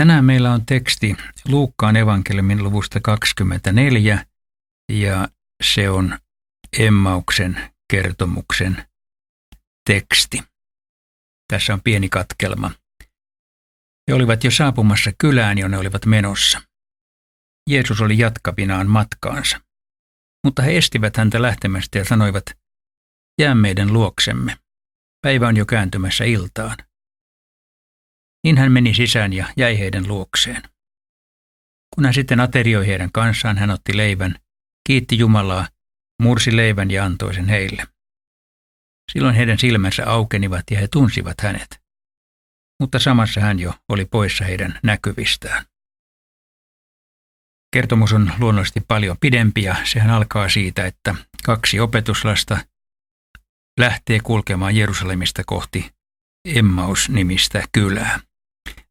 Tänään meillä on teksti Luukkaan evankeliumin luvusta 24 ja se on Emmauksen kertomuksen teksti. Tässä on pieni katkelma. He olivat jo saapumassa kylään, jonne olivat menossa. Jeesus oli jatkapinaan matkaansa. Mutta he estivät häntä lähtemästä ja sanoivat, jää meidän luoksemme. Päivä on jo kääntymässä iltaan. Niin hän meni sisään ja jäi heidän luokseen. Kun hän sitten aterioi heidän kanssaan, hän otti leivän, kiitti Jumalaa, mursi leivän ja antoi sen heille. Silloin heidän silmänsä aukenivat ja he tunsivat hänet. Mutta samassa hän jo oli poissa heidän näkyvistään. Kertomus on luonnollisesti paljon pidempi ja sehän alkaa siitä, että kaksi opetuslasta lähtee kulkemaan Jerusalemista kohti Emmaus-nimistä kylää.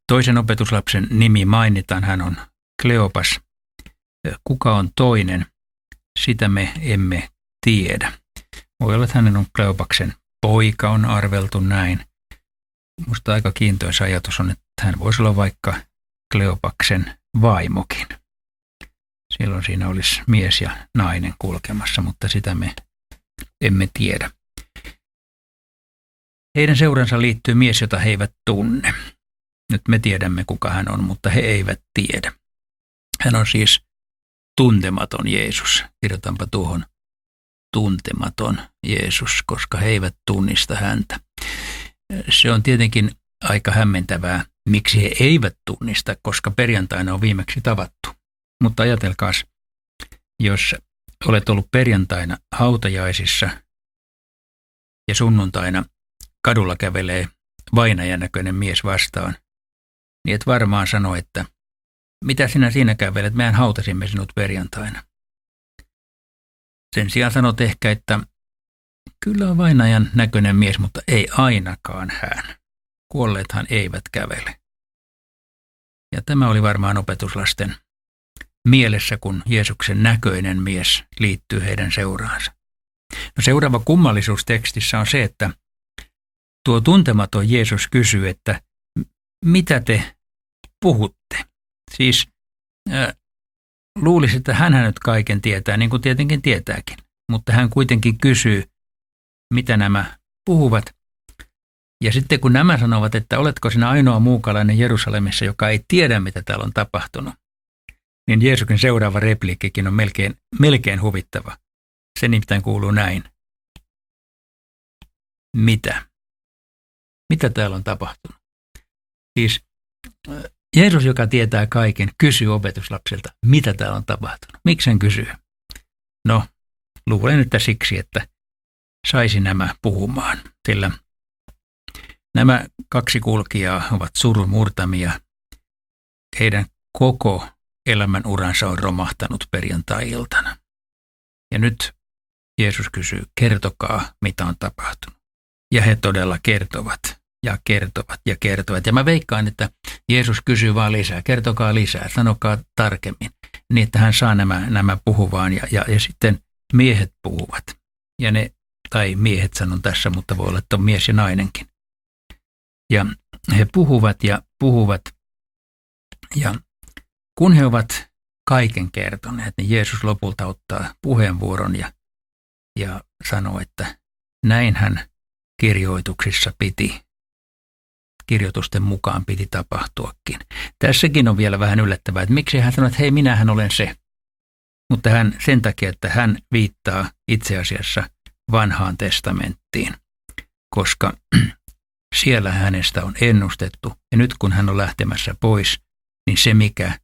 Toisen opetuslapsen nimi mainitaan, hän on Kleopas. Kuka on toinen, sitä me emme tiedä. Voi olla, että hänen on Kleopaksen poika, on arveltu näin. Minusta aika kiintoisa ajatus on, että hän voisi olla vaikka Kleopaksen vaimokin. Silloin siinä olisi mies ja nainen kulkemassa, mutta sitä me emme tiedä. Heidän seuransa liittyy mies, jota he eivät tunne. Nyt me tiedämme, kuka hän on, mutta he eivät tiedä. Hän on siis tuntematon Jeesus. Kirjoitanpa tuohon tuntematon Jeesus, koska he eivät tunnista häntä. Se on tietenkin aika hämmentävää, miksi he eivät tunnista, koska perjantaina on viimeksi tavattu. Mutta ajatelkaas, jos olet ollut perjantaina hautajaisissa ja sunnuntaina kadulla kävelee vainajan näköinen mies vastaan, niin et varmaan sano, että mitä sinä siinä kävelet, mehän hautasimme sinut perjantaina. Sen sijaan sanot ehkä, että kyllä on vainajan näköinen mies, mutta ei ainakaan hän. Kuolleethan eivät kävele. Ja tämä oli varmaan opetuslasten mielessä, kun Jeesuksen näköinen mies liittyy heidän seuraansa. No seuraava kummallisuus tekstissä on se, että tuo tuntematon Jeesus kysyy, että mitä te puhutte? Siis äh, luulisi, että hän nyt kaiken tietää, niin kuin tietenkin tietääkin. Mutta hän kuitenkin kysyy, mitä nämä puhuvat. Ja sitten kun nämä sanovat, että oletko sinä ainoa muukalainen Jerusalemissa, joka ei tiedä, mitä täällä on tapahtunut, niin Jeesuksen seuraava repliikkikin on melkein, melkein huvittava. Se nimittäin kuuluu näin. Mitä? Mitä täällä on tapahtunut? Siis Jeesus, joka tietää kaiken, kysyy opetuslapsilta, mitä täällä on tapahtunut. Miksi hän kysyy? No, luulen, että siksi, että saisi nämä puhumaan, sillä nämä kaksi kulkijaa ovat surun murtamia. Heidän koko elämän uransa on romahtanut perjantai-iltana. Ja nyt Jeesus kysyy, kertokaa, mitä on tapahtunut. Ja he todella kertovat ja kertovat ja kertovat. Ja mä veikkaan, että Jeesus kysyy vaan lisää, kertokaa lisää, sanokaa tarkemmin, niin että hän saa nämä, nämä puhuvaan ja, ja, ja sitten miehet puhuvat. Ja ne, tai miehet sanon tässä, mutta voi olla, että on mies ja nainenkin. Ja he puhuvat ja puhuvat ja kun he ovat kaiken kertoneet, niin Jeesus lopulta ottaa puheenvuoron ja, ja sanoo, että näin hän kirjoituksissa piti kirjoitusten mukaan piti tapahtuakin. Tässäkin on vielä vähän yllättävää, että miksi hän sanoi, että hei, minähän olen se. Mutta hän sen takia, että hän viittaa itse asiassa vanhaan testamenttiin, koska siellä hänestä on ennustettu. Ja nyt kun hän on lähtemässä pois, niin se mikä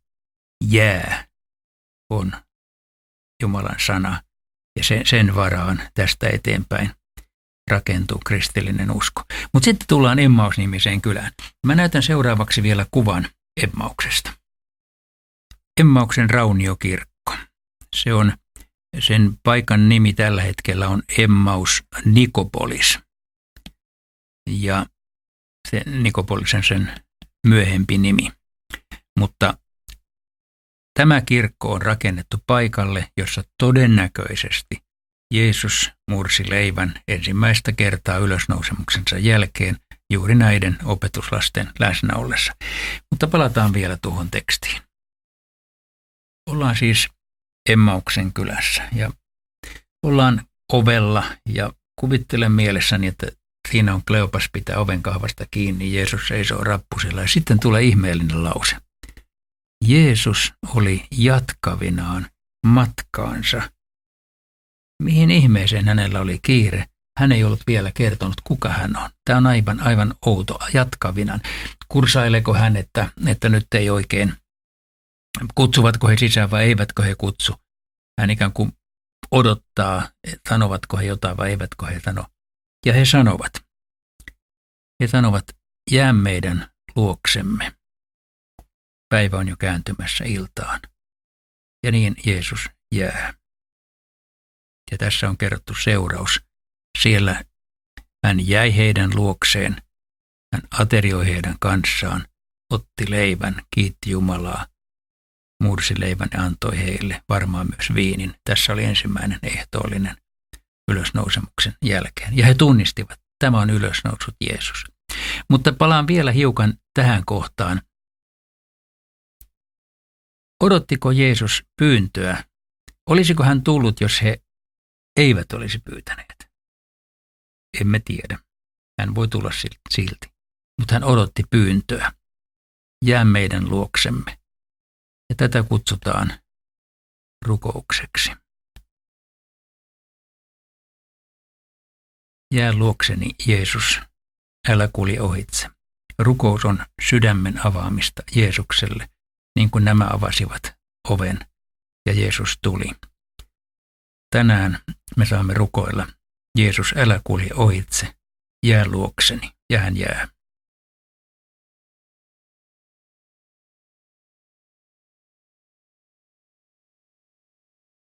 jää on Jumalan sana ja sen, sen varaan tästä eteenpäin rakentuu kristillinen usko. Mutta sitten tullaan Emmaus-nimiseen kylään. Mä näytän seuraavaksi vielä kuvan Emmauksesta. Emmauksen rauniokirkko. Se on, sen paikan nimi tällä hetkellä on Emmaus Nikopolis. Ja se Nikopolisen sen myöhempi nimi. Mutta tämä kirkko on rakennettu paikalle, jossa todennäköisesti Jeesus mursi leivän ensimmäistä kertaa ylösnousemuksensa jälkeen juuri näiden opetuslasten läsnä ollessa. Mutta palataan vielä tuohon tekstiin. Ollaan siis Emmauksen kylässä ja ollaan ovella ja kuvittelen mielessäni, että siinä on Kleopas pitää oven kahvasta kiinni, Jeesus seisoo rappusilla ja sitten tulee ihmeellinen lause. Jeesus oli jatkavinaan matkaansa. Mihin ihmeeseen hänellä oli kiire? Hän ei ollut vielä kertonut, kuka hän on. Tämä on aivan, aivan outo jatkavinan. Kursaileko hän, että, että nyt ei oikein, kutsuvatko he sisään vai eivätkö he kutsu? Hän ikään kuin odottaa, sanovatko he jotain vai eivätkö he sano. Ja he sanovat, he sanovat, jää meidän luoksemme. Päivä on jo kääntymässä iltaan. Ja niin Jeesus jää. Ja tässä on kerrottu seuraus. Siellä hän jäi heidän luokseen, hän aterioi heidän kanssaan, otti leivän, kiitti Jumalaa, mursi leivän ja antoi heille varmaan myös viinin. Tässä oli ensimmäinen ehtoollinen ylösnousemuksen jälkeen. Ja he tunnistivat, tämä on ylösnousut Jeesus. Mutta palaan vielä hiukan tähän kohtaan. Odottiko Jeesus pyyntöä? Olisiko hän tullut, jos he eivät olisi pyytäneet? Emme tiedä. Hän voi tulla silti. Mutta hän odotti pyyntöä. Jää meidän luoksemme. Ja tätä kutsutaan rukoukseksi. Jää luokseni, Jeesus, älä kulje ohitse. Rukous on sydämen avaamista Jeesukselle, niin kuin nämä avasivat oven ja Jeesus tuli. Tänään me saamme rukoilla, Jeesus, älä kulje ohitse, jää luokseni, ja hän jää.